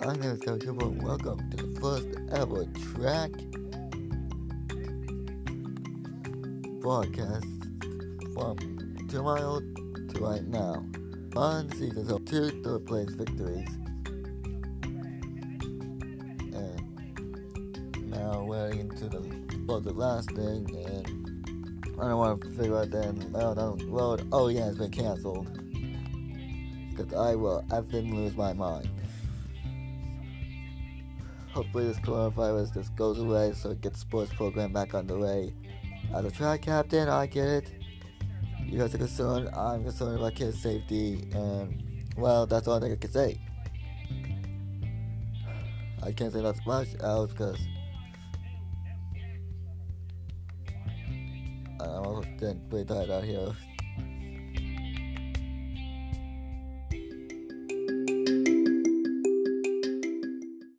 Is Kevin Triple and welcome to the first ever track broadcast from tomorrow to right now. On seasons of two third place victories. And now we're into the well the last thing and I don't want to figure out then well, don't, well oh yeah it's been cancelled. Cause I will effing lose my mind hopefully this coronavirus just goes away so it gets the sports program back underway. As a track captain, I get it. You guys are concerned. I'm concerned about kids' safety, and well, that's all I think I can say. I can't say that much else because I'm getting pretty tired out here.